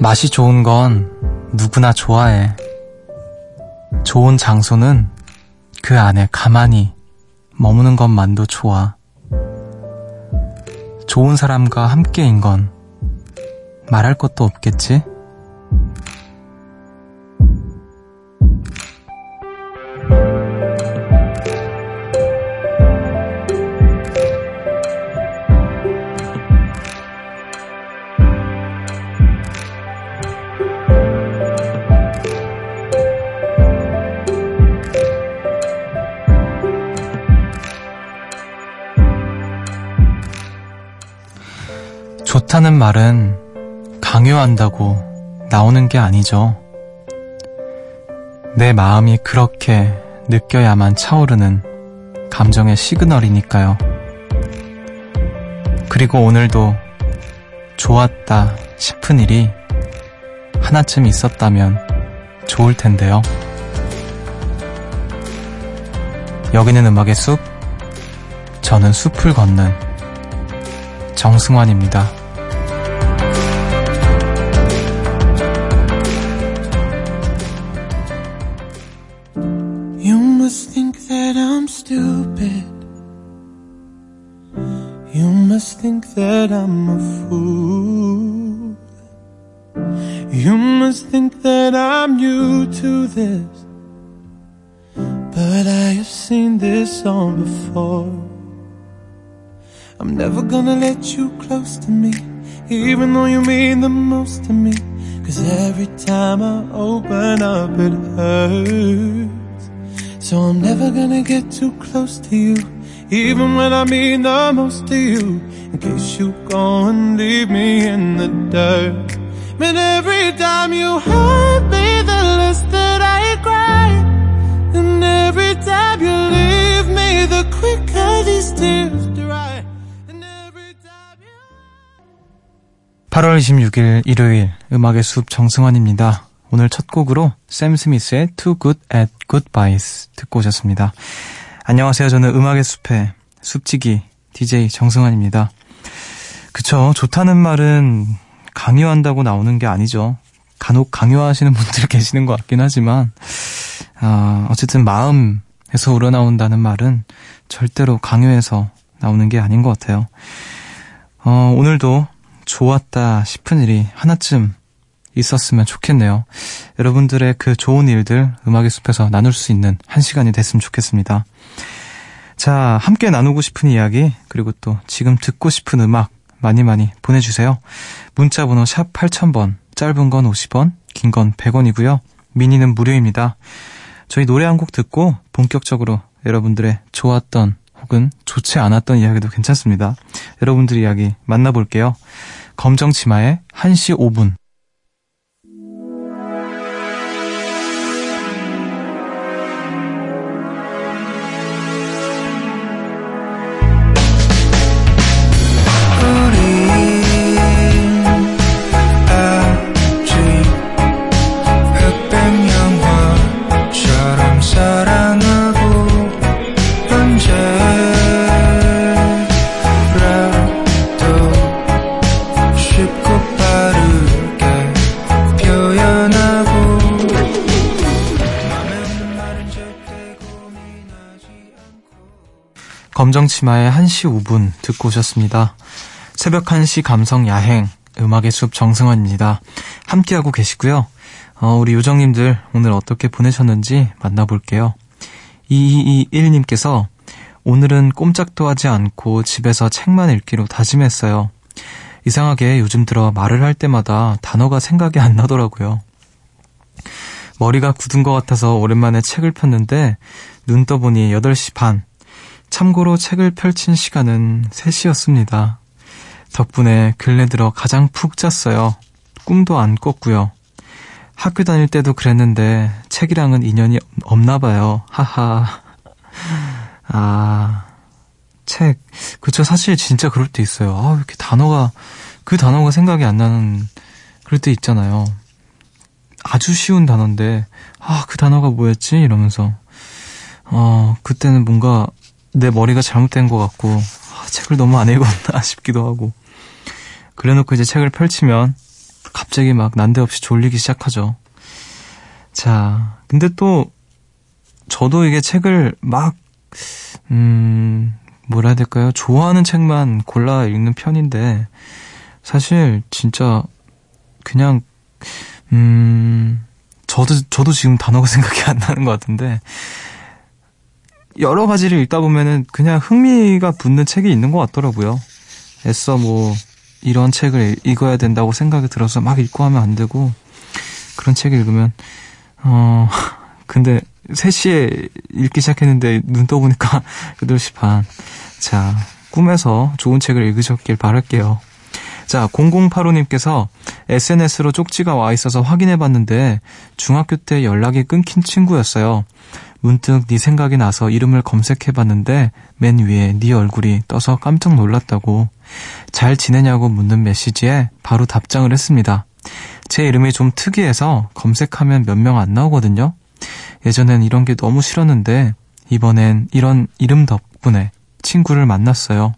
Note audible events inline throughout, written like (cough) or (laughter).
맛이 좋은 건 누구나 좋아해. 좋은 장소는 그 안에 가만히 머무는 것만도 좋아. 좋은 사람과 함께인 건 말할 것도 없겠지? 좋다는 말은 강요한다고 나오는 게 아니죠. 내 마음이 그렇게 느껴야만 차오르는 감정의 시그널이니까요. 그리고 오늘도 좋았다 싶은 일이 하나쯤 있었다면 좋을 텐데요. 여기는 음악의 숲, 저는 숲을 걷는 정승환입니다. Stupid. You must think that I'm a fool. You must think that I'm new to this. But I have seen this all before. I'm never gonna let you close to me, even though you mean the most to me. Cause every time I open up, it hurts. So I'm never gonna get too close to you, even when I mean the most to you. In case you go and leave me in the dirt. And every time you hurt me, the less that I cry. And every time you leave me, the quicker these tears dry. And every time you... 8월 26일 일요일 음악의 숲 정승환입니다. 오늘 첫 곡으로 샘 스미스의 Too Good at Goodbyes 듣고 오셨습니다. 안녕하세요. 저는 음악의 숲의 숲지기 DJ 정승환입니다. 그쵸. 좋다는 말은 강요한다고 나오는 게 아니죠. 간혹 강요하시는 분들 (laughs) 계시는 것 같긴 하지만, 아, 어쨌든 마음에서 우러나온다는 말은 절대로 강요해서 나오는 게 아닌 것 같아요. 어, 오늘도 좋았다 싶은 일이 하나쯤 있었으면 좋겠네요. 여러분들의 그 좋은 일들 음악의 숲에서 나눌 수 있는 한 시간이 됐으면 좋겠습니다. 자, 함께 나누고 싶은 이야기, 그리고 또 지금 듣고 싶은 음악 많이 많이 보내주세요. 문자번호 샵 8000번, 짧은 건 50원, 긴 건 100원이고요. 미니는 무료입니다. 저희 노래 한 곡 듣고 본격적으로 여러분들의 좋았던 혹은 좋지 않았던 이야기도 괜찮습니다. 여러분들 이야기 만나볼게요. 검정치마의 1시 5분 검정치마의 1시 5분 듣고 오셨습니다. 새벽 1시 감성 야행 음악의 숲 정승환입니다. 함께하고 계시고요. 어, 우리 요정님들 오늘 어떻게 보내셨는지 만나볼게요. 2221님께서 오늘은 꼼짝도 하지 않고 집에서 책만 읽기로 다짐했어요. 이상하게 요즘 들어 말을 할 때마다 단어가 생각이 안 나더라고요. 머리가 굳은 것 같아서 오랜만에 책을 폈는데 눈 떠보니 8시 반. 참고로 책을 펼친 시간은 3시였습니다. 덕분에 근래 들어 가장 푹 잤어요. 꿈도 안 꿨고요. 학교 다닐 때도 그랬는데 책이랑은 인연이 없나 봐요. 하하. 아, 책. 그쵸. 사실 진짜 그럴 때 있어요. 아, 이렇게 단어가, 그 단어가 생각이 안 나는 그럴 때 있잖아요. 아주 쉬운 단어인데, 아, 그 단어가 뭐였지? 이러면서. 어, 그때는 뭔가 내 머리가 잘못된 것 같고 아, 책을 너무 안 읽었나 (laughs) 싶기도 하고 그래놓고 이제 책을 펼치면 갑자기 막 난데없이 졸리기 시작하죠. 자, 근데 또 저도 이게 책을 막, 음, 뭐라 해야 될까요? 좋아하는 책만 골라 읽는 편인데, 사실 진짜 그냥, 음, 저도, 저도 지금 단어가 (laughs) 생각이 안 나는 것 같은데, 여러 가지를 읽다 보면은 그냥 흥미가 붙는 책이 있는 것 같더라고요. 애써 뭐, 이런 책을 읽어야 된다고 생각이 들어서 막 읽고 하면 안 되고, 그런 책 읽으면, 어, (laughs) 근데 3시에 읽기 시작했는데 눈 떠보니까 (laughs) 8시 반. 자, 꿈에서 좋은 책을 읽으셨길 바랄게요. 자, 0085님께서 SNS로 쪽지가 와 있어서 확인해 봤는데 중학교 때 연락이 끊긴 친구였어요. 문득 네 생각이 나서 이름을 검색해 봤는데 맨 위에 네 얼굴이 떠서 깜짝 놀랐다고. 잘 지내냐고 묻는 메시지에 바로 답장을 했습니다. 제 이름이 좀 특이해서 검색하면 몇 명 안 나오거든요. 예전엔 이런 게 너무 싫었는데 이번엔 이런 이름 덕분에 친구를 만났어요.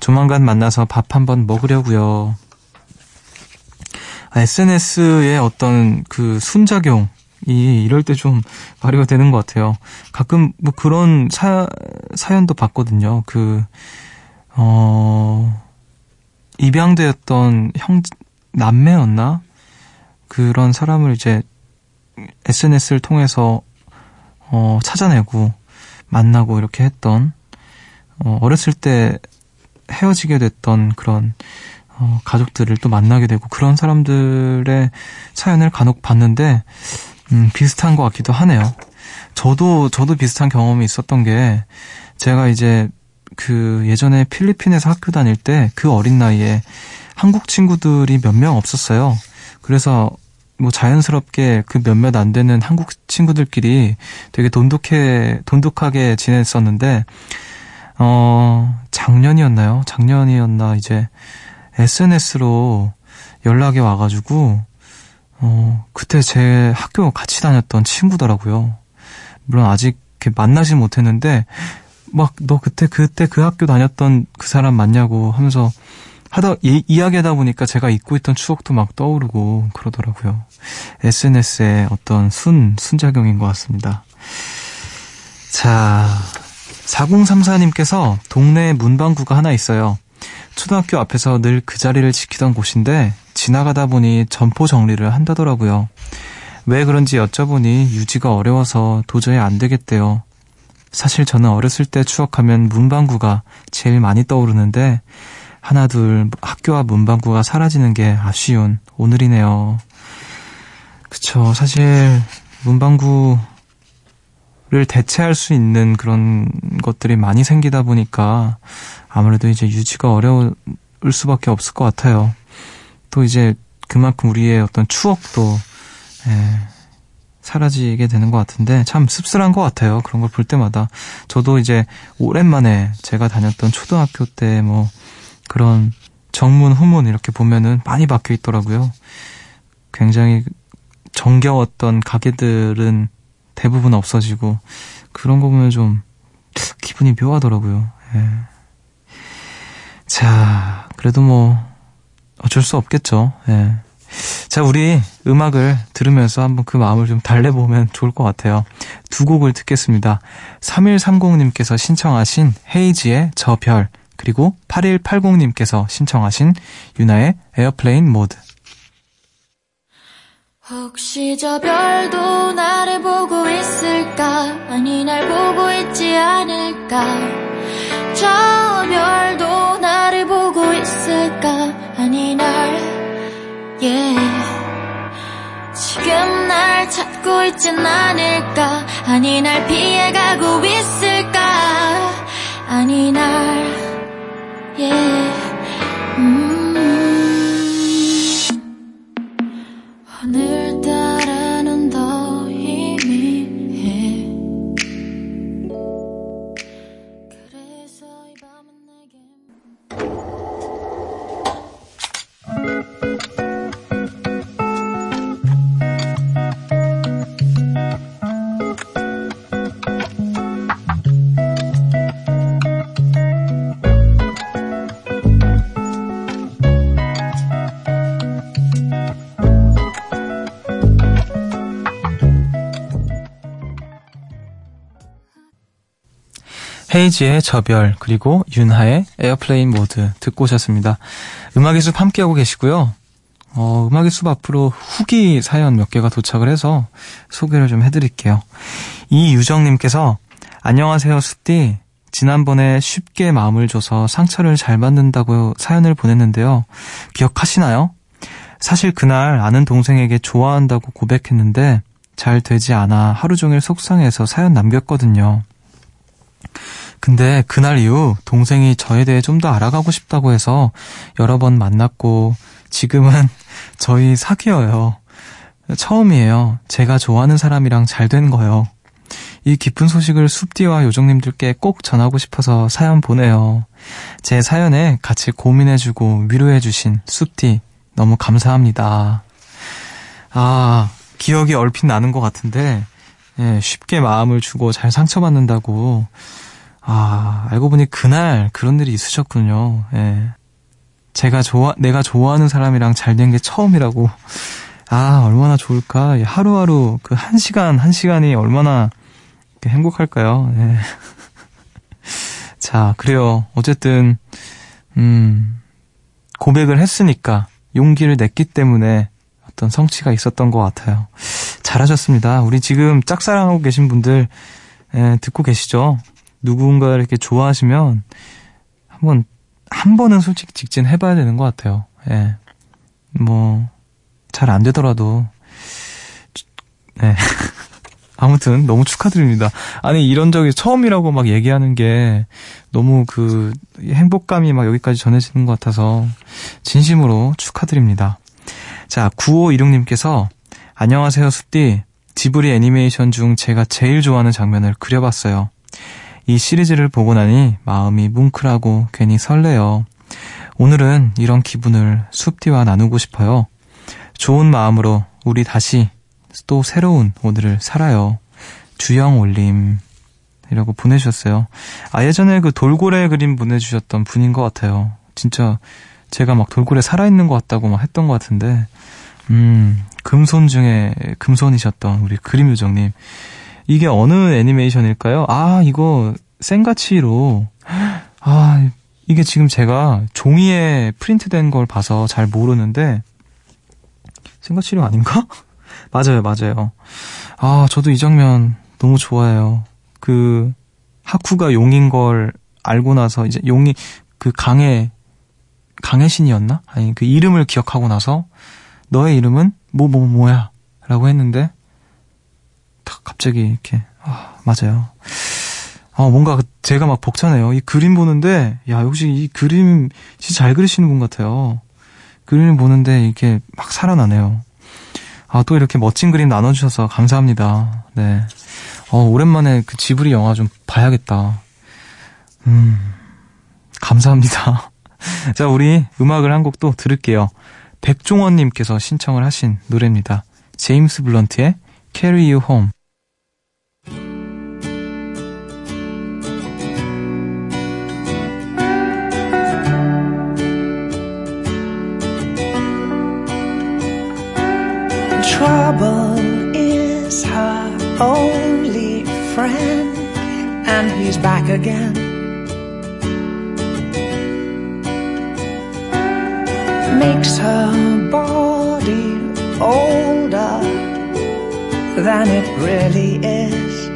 조만간 만나서 밥 한번 먹으려고요. SNS의 아, 어떤 그 순작용 이 이럴 때 좀 발휘가 되는 것 같아요. 가끔 뭐 그런 사, 사연도 봤거든요. 그, 어, 입양되었던 형, 남매였나? 그런 사람을 이제 SNS를 통해서 어, 찾아내고 만나고 이렇게 했던 어, 어렸을 때 헤어지게 됐던 그런 어, 가족들을 또 만나게 되고 그런 사람들의 사연을 간혹 봤는데 음, 비슷한 것 같기도 하네요. 저도 저도 비슷한 경험이 있었던 게 제가 이제 그 예전에 필리핀에서 학교 다닐 때 그 어린 나이에 한국 친구들이 몇 명 없었어요. 그래서 뭐 자연스럽게 그 몇몇 안 되는 한국 친구들끼리 되게 돈독해, 돈독하게 지냈었는데, 어, 작년이었나요? 작년이었나, 이제, SNS로 연락이 와가지고, 어, 그때 제 학교 같이 다녔던 친구더라고요. 물론 아직 만나지 못했는데, 막, 너 그때, 그때 그 학교 다녔던 그 사람 맞냐고 하면서, 하다 이, 이야기하다 보니까 제가 잊고 있던 추억도 막 떠오르고 그러더라고요. SNS의 어떤 순 순작용인 것 같습니다. 자, 4034님께서 동네에 문방구가 하나 있어요. 초등학교 앞에서 늘 그 자리를 지키던 곳인데 지나가다 보니 점포 정리를 한다더라고요. 왜 그런지 여쭤보니 유지가 어려워서 도저히 안 되겠대요. 사실 저는 어렸을 때 추억하면 문방구가 제일 많이 떠오르는데 하나 둘 학교와 문방구가 사라지는 게 아쉬운 오늘이네요. 그쵸. 사실 문방구를 대체할 수 있는 그런 것들이 많이 생기다 보니까 아무래도 이제 유지가 어려울 수밖에 없을 것 같아요. 또 이제 그만큼 우리의 어떤 추억도 예, 사라지게 되는 것 같은데 참 씁쓸한 것 같아요. 그런 걸 볼 때마다 저도 이제 오랜만에 제가 다녔던 초등학교 때 뭐 그런 정문, 후문 이렇게 보면은 많이 박혀 있더라고요. 굉장히 정겨웠던 가게들은 대부분 없어지고 그런 거 보면 좀 기분이 묘하더라고요. 예. 자, 그래도 뭐 어쩔 수 없겠죠. 예. 자, 우리 음악을 들으면서 한번 그 마음을 좀 달래보면 좋을 것 같아요. 두 곡을 듣겠습니다. 3130님께서 신청하신 헤이즈의 저 별, 그리고 8180님께서 신청하신 윤하의 airplane mode. 혹시 저 별도 나를 보고 있을까? 아니, 날 보고 있지 않을까? 저 별도 지금 날 찾고 있진 않을까? 아니, 날 피해가고 있을까? 헤이즈의 저별, 그리고 윤하의 airplane mode 듣고 오셨습니다. 음악의 숲 함께하고 계시고요. 어, 음악의 숲 앞으로 후기 사연 몇 개가 도착을 해서 소개를 좀 해드릴게요. 이유정님께서 안녕하세요, 숲디. 지난번에 쉽게 마음을 줘서 상처를 잘 받는다고 사연을 보냈는데요. 기억하시나요? 사실 그날 아는 동생에게 좋아한다고 고백했는데 잘 되지 않아 하루 종일 속상해서 사연 남겼거든요. 근데 그날 이후 동생이 저에 대해 좀 더 알아가고 싶다고 해서 여러 번 만났고 지금은 (laughs) 저희 사귀어요. 처음이에요. 제가 좋아하는 사람이랑 잘 된 거요. 이 기쁜 소식을 숲디와 요정님들께 꼭 전하고 싶어서 사연 보내요. 제 사연에 같이 고민해주고 위로해주신 숲디 너무 감사합니다. 아, 기억이 얼핏 나는 것 같은데, 예, 쉽게 마음을 주고 잘 상처받는다고. 아, 알고 보니 그날 그런 일이 있으셨군요. 예. 제가 좋아, 내가 좋아하는 사람이랑 잘 된 게 처음이라고. 아, 얼마나 좋을까. 하루하루 그 한 시간, 한 시간이 얼마나 행복할까요? 예. (laughs) 자, 그래요. 어쨌든, 음, 고백을 했으니까, 용기를 냈기 때문에 어떤 성취가 있었던 것 같아요. 잘하셨습니다. 우리 지금 짝사랑하고 계신 분들, 예, 듣고 계시죠? 누군가를 이렇게 좋아하시면, 한번, 한 번은 솔직히 직진 해봐야 되는 것 같아요. 예. 뭐, 잘 안 되더라도, 네. (laughs) 아무튼 너무 축하드립니다. 아니 이런 적이 처음이라고 막 얘기하는 게 너무 그 행복감이 막 여기까지 전해지는 것 같아서 진심으로 축하드립니다. 자 9516님께서 안녕하세요 숲디 지브리 애니메이션 중 제가 제일 좋아하는 장면을 그려봤어요. 이 시리즈를 보고 나니 마음이 뭉클하고 괜히 설레요. 오늘은 이런 기분을 숲디와 나누고 싶어요. 좋은 마음으로 우리 다시 또 새로운 오늘을 살아요. 주영 올림. 이라고 보내주셨어요. 아, 예전에 그 돌고래 그림 보내주셨던 분인 것 같아요. 진짜 제가 막 돌고래 살아있는 것 같다고 막 했던 것 같은데, 음, 금손 중에 금손이셨던 우리 그림 요정님. 이게 어느 애니메이션일까요? 아, 이거 생가치로, 아, 이게 지금 제가 종이에 프린트된 걸 봐서 잘 모르는데, 생가치로 아닌가? (laughs) 맞아요, 맞아요. 아, 저도 이 장면 너무 좋아해요. 그, 하쿠가 용인 걸 알고 나서 이제 용이 그 강의, 강의 신이었나? 아니, 그 이름을 기억하고 나서 너의 이름은 뭐, 뭐, 뭐야? 라고 했는데, 탁, 갑자기 이렇게, 아, 맞아요. 아, 뭔가 제가 막 벅차네요. 이 그림 보는데, 야, 역시 이 그림 진짜 잘 그리시는 분 같아요. 그림을 보는데 이렇게 막 살아나네요. 아, 또 이렇게 멋진 그림 나눠주셔서 감사합니다. 네. 어, 오랜만에 그 지브리 영화 좀 봐야겠다. 음, 감사합니다. (laughs) 자, 우리 음악을 한 곡 또 들을게요. 백종원님께서 신청을 하신 노래입니다. 제임스 블런트의 Carry You Home. Only friend, and he's back again. Makes her body older than it really is.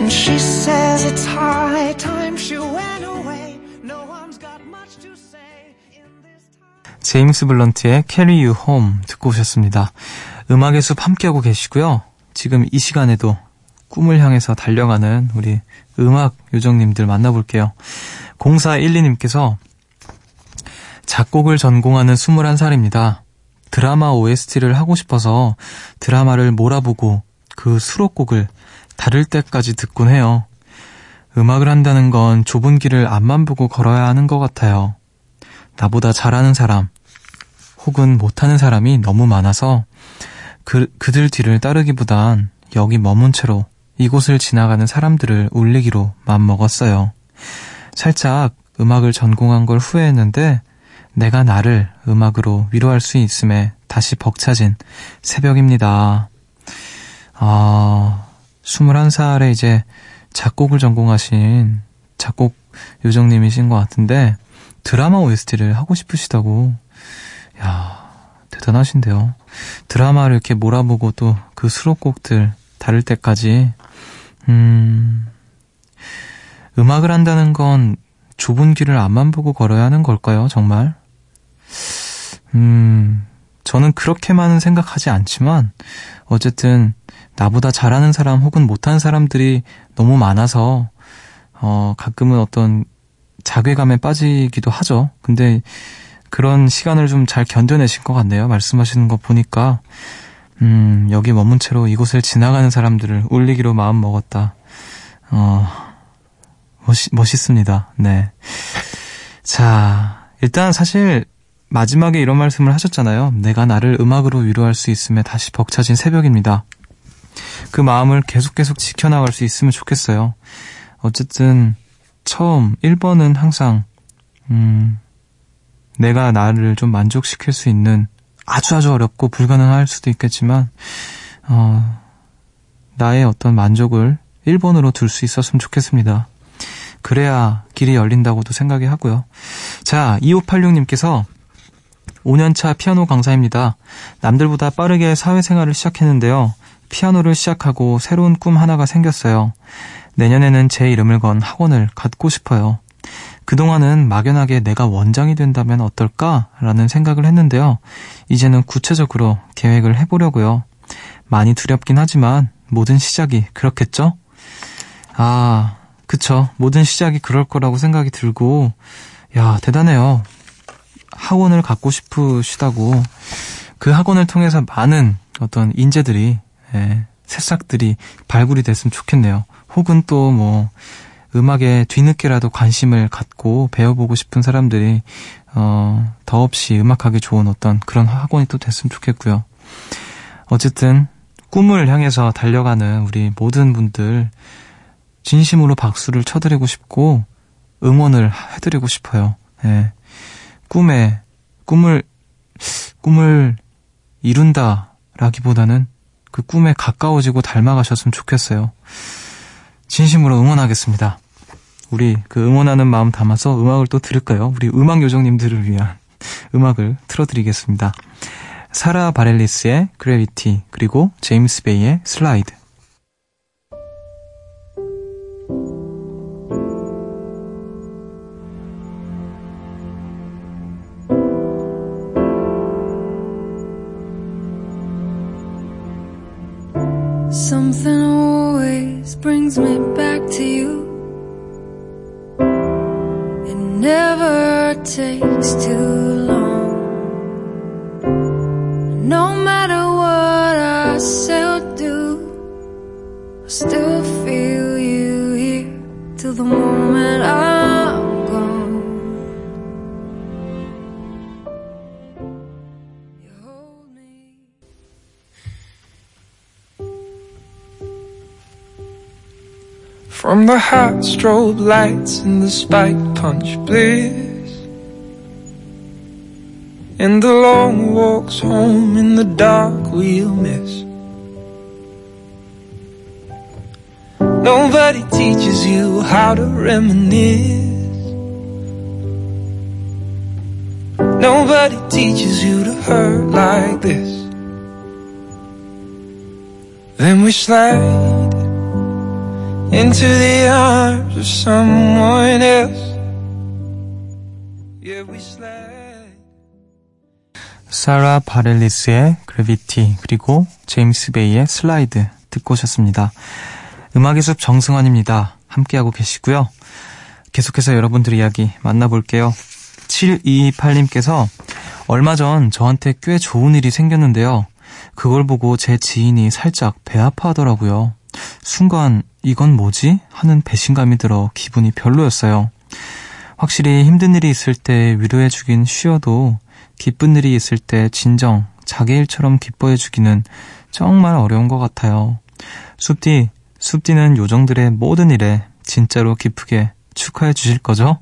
And she says it's high time 제임스 블런트의 Carry You Home 듣고 오셨습니다. 음악의 숲 함께하고 계시고요. 지금 이 시간에도 꿈을 향해서 달려가는 우리 음악 요정님들 만나볼게요. 0412님께서 작곡을 전공하는 21살입니다. 드라마 OST를 하고 싶어서 드라마를 몰아보고 그 수록곡을 다를 때까지 듣곤 해요. 음악을 한다는 건 좁은 길을 앞만 보고 걸어야 하는 것 같아요. 나보다 잘하는 사람, 혹은 못하는 사람이 너무 많아서 그, 그들 뒤를 따르기보단 여기 머문 채로 이곳을 지나가는 사람들을 울리기로 맘먹었어요. 살짝 음악을 전공한 걸 후회했는데 내가 나를 음악으로 위로할 수 있음에 다시 벅차진 새벽입니다. 아, 21살에 이제 작곡을 전공하신 작곡 요정님이신 것 같은데 드라마 OST를 하고 싶으시다고. 야 대단하신데요. 드라마를 이렇게 몰아보고 또 그 수록곡들 다를 때까지, 음, 음악을 한다는 건 좁은 길을 앞만 보고 걸어야 하는 걸까요, 정말? 음, 저는 그렇게만은 생각하지 않지만, 어쨌든, 나보다 잘하는 사람 혹은 못하는 사람들이 너무 많아서, 어, 가끔은 어떤 자괴감에 빠지기도 하죠. 근데 그런 시간을 좀 잘 견뎌내신 것 같네요. 말씀하시는 거 보니까. 음, 여기 머문 채로 이곳을 지나가는 사람들을 울리기로 마음 먹었다. 어, 멋있, 멋있습니다. 네. 자, 일단 사실 마지막에 이런 말씀을 하셨잖아요. 내가 나를 음악으로 위로할 수 있음에 다시 벅차진 새벽입니다. 그 마음을 계속 계속 지켜나갈 수 있으면 좋겠어요. 어쨌든 처음 1번은 항상 음 내가 나를 좀 만족시킬 수 있는 아주 아주 어렵고 불가능할 수도 있겠지만 어 나의 어떤 만족을 1번으로 둘 수 있었으면 좋겠습니다. 그래야 길이 열린다고도 생각이 하고요. 자, 2586님께서 5년차 피아노 강사입니다. 남들보다 빠르게 사회생활을 시작했는데요. 피아노를 시작하고 새로운 꿈 하나가 생겼어요. 내년에는 제 이름을 건 학원을 갖고 싶어요. 그동안은 막연하게 내가 원장이 된다면 어떨까라는 생각을 했는데요. 이제는 구체적으로 계획을 해보려고요. 많이 두렵긴 하지만 모든 시작이 그렇겠죠? 아, 그쵸. 모든 시작이 그럴 거라고 생각이 들고, 야, 대단해요. 학원을 갖고 싶으시다고. 그 학원을 통해서 많은 어떤 인재들이, 예, 새싹들이 발굴이 됐으면 좋겠네요. 혹은 또 뭐, 음악에 뒤늦게라도 관심을 갖고 배워보고 싶은 사람들이, 어, 더없이 음악하기 좋은 어떤 그런 학원이 또 됐으면 좋겠고요. 어쨌든, 꿈을 향해서 달려가는 우리 모든 분들, 진심으로 박수를 쳐드리고 싶고, 응원을 해드리고 싶어요. 예. 꿈에, 꿈을, 꿈을 이룬다 라기보다는 그 꿈에 가까워지고 닮아가셨으면 좋겠어요. 진심으로 응원하겠습니다. 우리 그 응원하는 마음 담아서 음악을 또 들을까요? 우리 음악 요정님들을 위한 음악을 틀어드리겠습니다. 사라 바렐리스의 그래비티 그리고 제임스 베이의 슬라이드 No matter what I say or do, I still feel you here till the moment I'm gone. From the hot strobe lights and the spike punch bliss And the long walks home in the dark we'll miss Nobody teaches you how to reminisce Nobody teaches you to hurt like this Then we slide into the arms of someone else. Yeah, we slide. 사라 바렐리스의 그래비티 그리고 제임스 베이의 슬라이드 듣고 오셨습니다. 음악의 숲 정승환입니다. 함께하고 계시고요. 계속해서 여러분들 이야기 만나볼게요. 7228님께서 얼마 전 저한테 꽤 좋은 일이 생겼는데요. 그걸 보고 제 지인이 살짝 배 아파하더라고요. 순간 이건 뭐지? 하는 배신감이 들어 기분이 별로였어요. 확실히 힘든 일이 있을 때 위로해주긴 쉬어도 기쁜 일이 있을 때 진정 자기 일처럼 기뻐해 주기는 정말 어려운 것 같아요. 숲디, 숲디는 요정들의 모든 일에 진짜로 기쁘게 축하해 주실 거죠?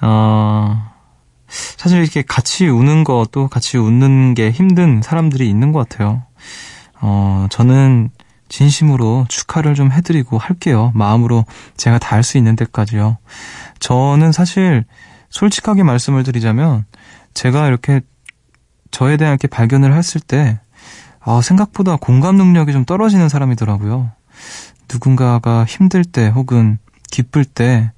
어, 사실 이렇게 같이 우는 것도 같이 웃는 게 힘든 사람들이 있는 것 같아요. 어, 저는 진심으로 축하를 좀 해드리고 할게요. 마음으로 제가 다 할 수 있는 데까지요. 저는 사실 솔직하게 말씀을 드리자면 제가 이렇게 저에 대한 이렇게 발견을 했을 때 아, 생각보다 공감 능력이 좀 떨어지는 사람이더라고요. 누군가가 힘들 때 혹은 기쁠 때,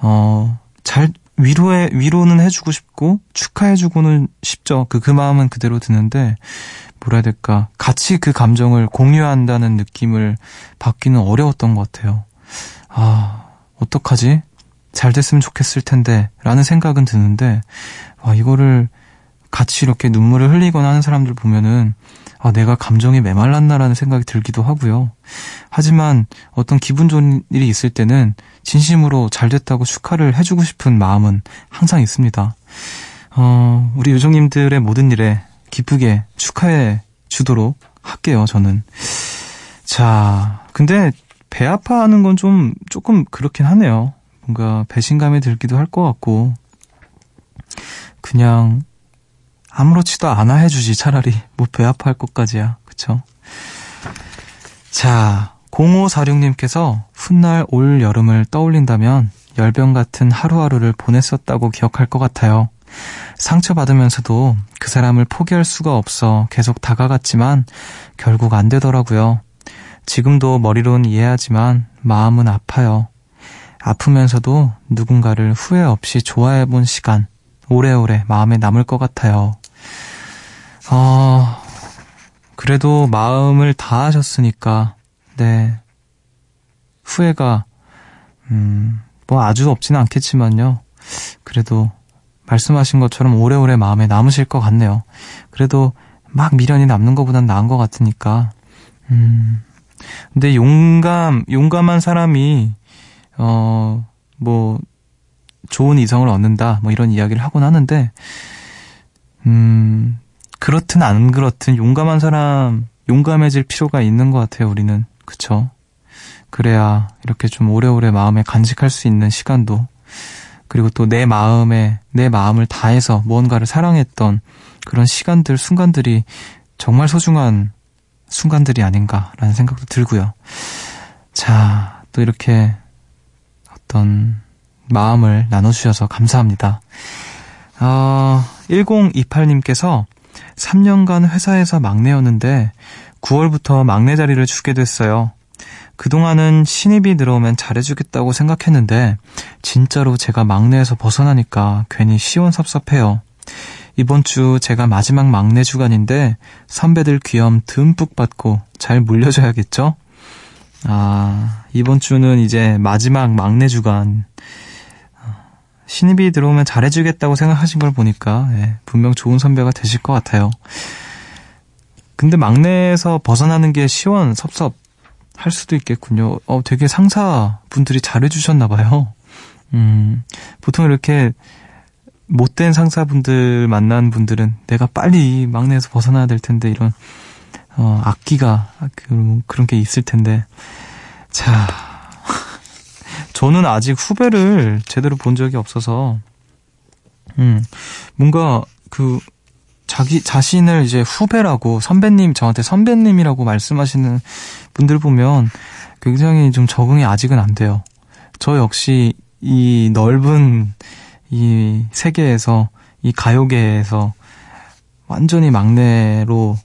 어, 잘, 위로해, 위로는 해주고 싶고, 축하해주고는 싶죠. 그, 그 마음은 그대로 드는데, 뭐라 해야 될까. 같이 그 감정을 공유한다는 느낌을 받기는 어려웠던 것 같아요. 아, 어떡하지? 잘 됐으면 좋겠을 텐데, 라는 생각은 드는데, 와, 이거를 같이 이렇게 눈물을 흘리거나 하는 사람들 보면은, 아, 내가 감정이 메말랐나라는 생각이 들기도 하고요. 하지만 어떤 기분 좋은 일이 있을 때는 진심으로 잘 됐다고 축하를 해주고 싶은 마음은 항상 있습니다. 어, 우리 요정님들의 모든 일에 기쁘게 축하해 주도록 할게요, 저는. 자, 근데 배 아파하는 건 좀, 조금 그렇긴 하네요. 뭔가 배신감이 들기도 할 것 같고, 그냥 아무렇지도 않아 해주지 차라리. 뭐 배 아파할 것까지야. 그쵸? 자 0546님께서 훗날 올 여름을 떠올린다면 열병 같은 하루하루를 보냈었다고 기억할 것 같아요. 상처받으면서도 그 사람을 포기할 수가 없어 계속 다가갔지만 결국 안 되더라고요. 지금도 머리론 이해하지만 마음은 아파요 아프면서도 누군가를 후회 없이 좋아해본 시간 오래오래 마음에 남을 것 같아요. 어, 그래도 마음을 다 하셨으니까, 네. 후회가, 음, 뭐 아주 없지는 않겠지만요. 그래도 말씀하신 것처럼 오래오래 마음에 남으실 것 같네요. 그래도 막 미련이 남는 것보단 나은 것 같으니까, 음. 근데 용감, 용감한 사람이, 어, 뭐, 좋은 이성을 얻는다, 뭐 이런 이야기를 하곤 하는데, 음, 그렇든 안 그렇든 용감한 사람, 용감해질 필요가 있는 것 같아요, 우리는. 그쵸? 그래야 이렇게 좀 오래오래 마음에 간직할 수 있는 시간도, 그리고 또 내 마음에, 내 마음을 다해서 무언가를 사랑했던 그런 시간들, 순간들이 정말 소중한 순간들이 아닌가라는 생각도 들고요. 자, 또 이렇게 어떤 마음을 나눠주셔서 감사합니다. 어, 1028님께서 3년간 회사에서 막내였는데 9월부터 막내 자리를 주게 됐어요. 그동안은 신입이 들어오면 잘해주겠다고 생각했는데 진짜로 제가 막내에서 벗어나니까 괜히 시원섭섭해요. 이번 주 제가 마지막 막내 주간인데 선배들 귀염 듬뿍 받고 잘 물려줘야겠죠? 아, 이번 주는 이제 마지막 막내 주간. 신입이 들어오면 잘해주겠다고 생각하신 걸 보니까 예, 분명 좋은 선배가 되실 것 같아요. 근데 막내에서 벗어나는 게 시원 섭섭 할 수도 있겠군요. 어, 되게 상사분들이 잘해주셨나 봐요. 음, 보통 이렇게 못된 상사분들 만난 분들은 내가 빨리 막내에서 벗어나야 될 텐데 이런 어, 악기가 그, 그런 게 있을 텐데 자 저는 아직 후배를 제대로 본 적이 없어서, 음, 뭔가 그, 자기 자신을 이제 후배라고 선배님 저한테 선배님이라고 말씀하시는 분들 보면 굉장히 좀 적응이 아직은 안 돼요. 저 역시 이 넓은 이 세계에서 이 가요계에서 완전히 막내로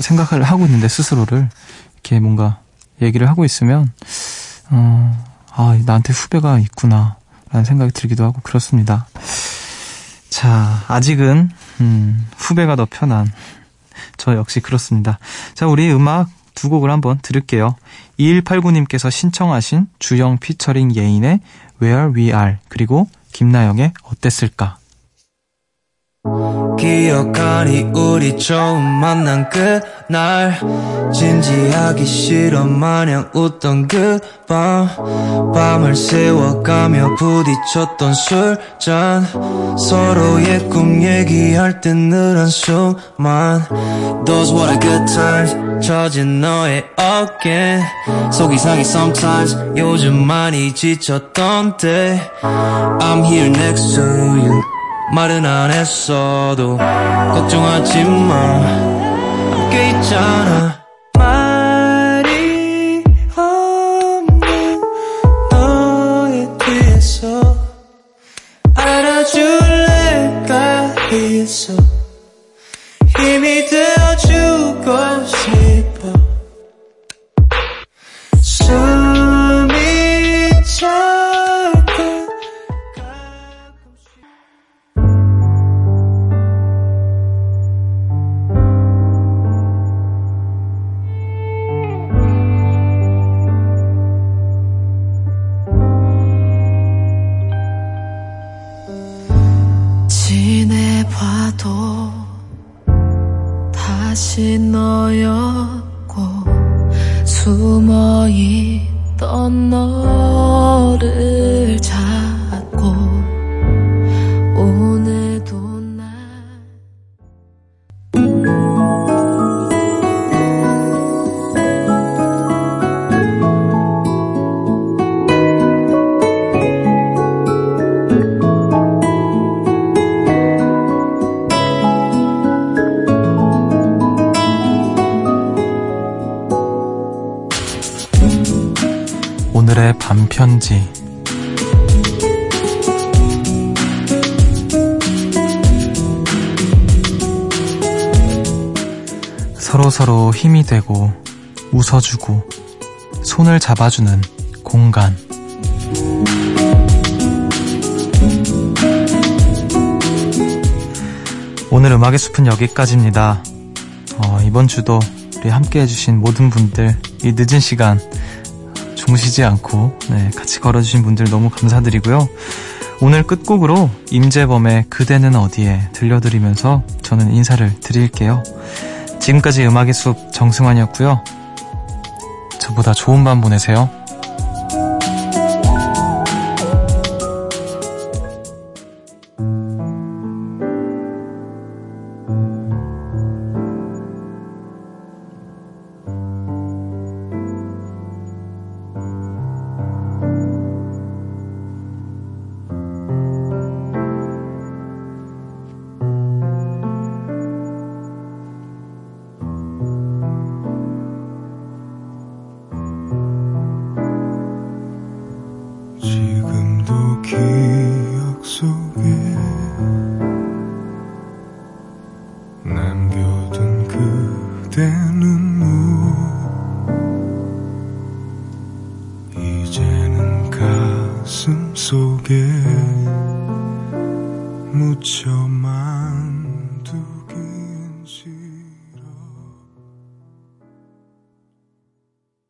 생각을 하고 있는데 스스로를 이렇게 뭔가 얘기를 하고 있으면 어 아, 나한테 후배가 있구나. 라는 생각이 들기도 하고 그렇습니다. 자, 아직은, 음, 후배가 더 편한. 저 역시 그렇습니다. 자, 우리 음악 두 곡을 한번 들을게요. 2189님께서 신청하신 주영 피처링 예인의 Where We Are, 그리고 김나영의 어땠을까? 기억하니 우리 처음 만난 그날. 진지하기 싫어 마냥 웃던 그 밤. 밤을 새워가며 부딪혔던 술잔. 서로의 꿈 얘기할 때 늘 한숨만. Those were the good times 처진 너의 어깨. 속 이 상해 sometimes 요즘 많이 지쳤던 때 I'm here next to you 말은 안 했어도 걱정하지 마. 함께 있잖아 오늘의 반편지 서로서로 힘이 되고 웃어주고 손을 잡아주는 공간 오늘 음악의 숲은 여기까지입니다. 어, 이번 주도 우리 함께 해주신 모든 분들 이 늦은 시간 종시지 않고 네, 같이 걸어주신 분들 너무 감사드리고요. 오늘 끝곡으로 임재범의 그대는 어디에 들려드리면서 저는 인사를 드릴게요. 지금까지 음악의 숲 정승환이었고요. 저보다 좋은 밤 보내세요.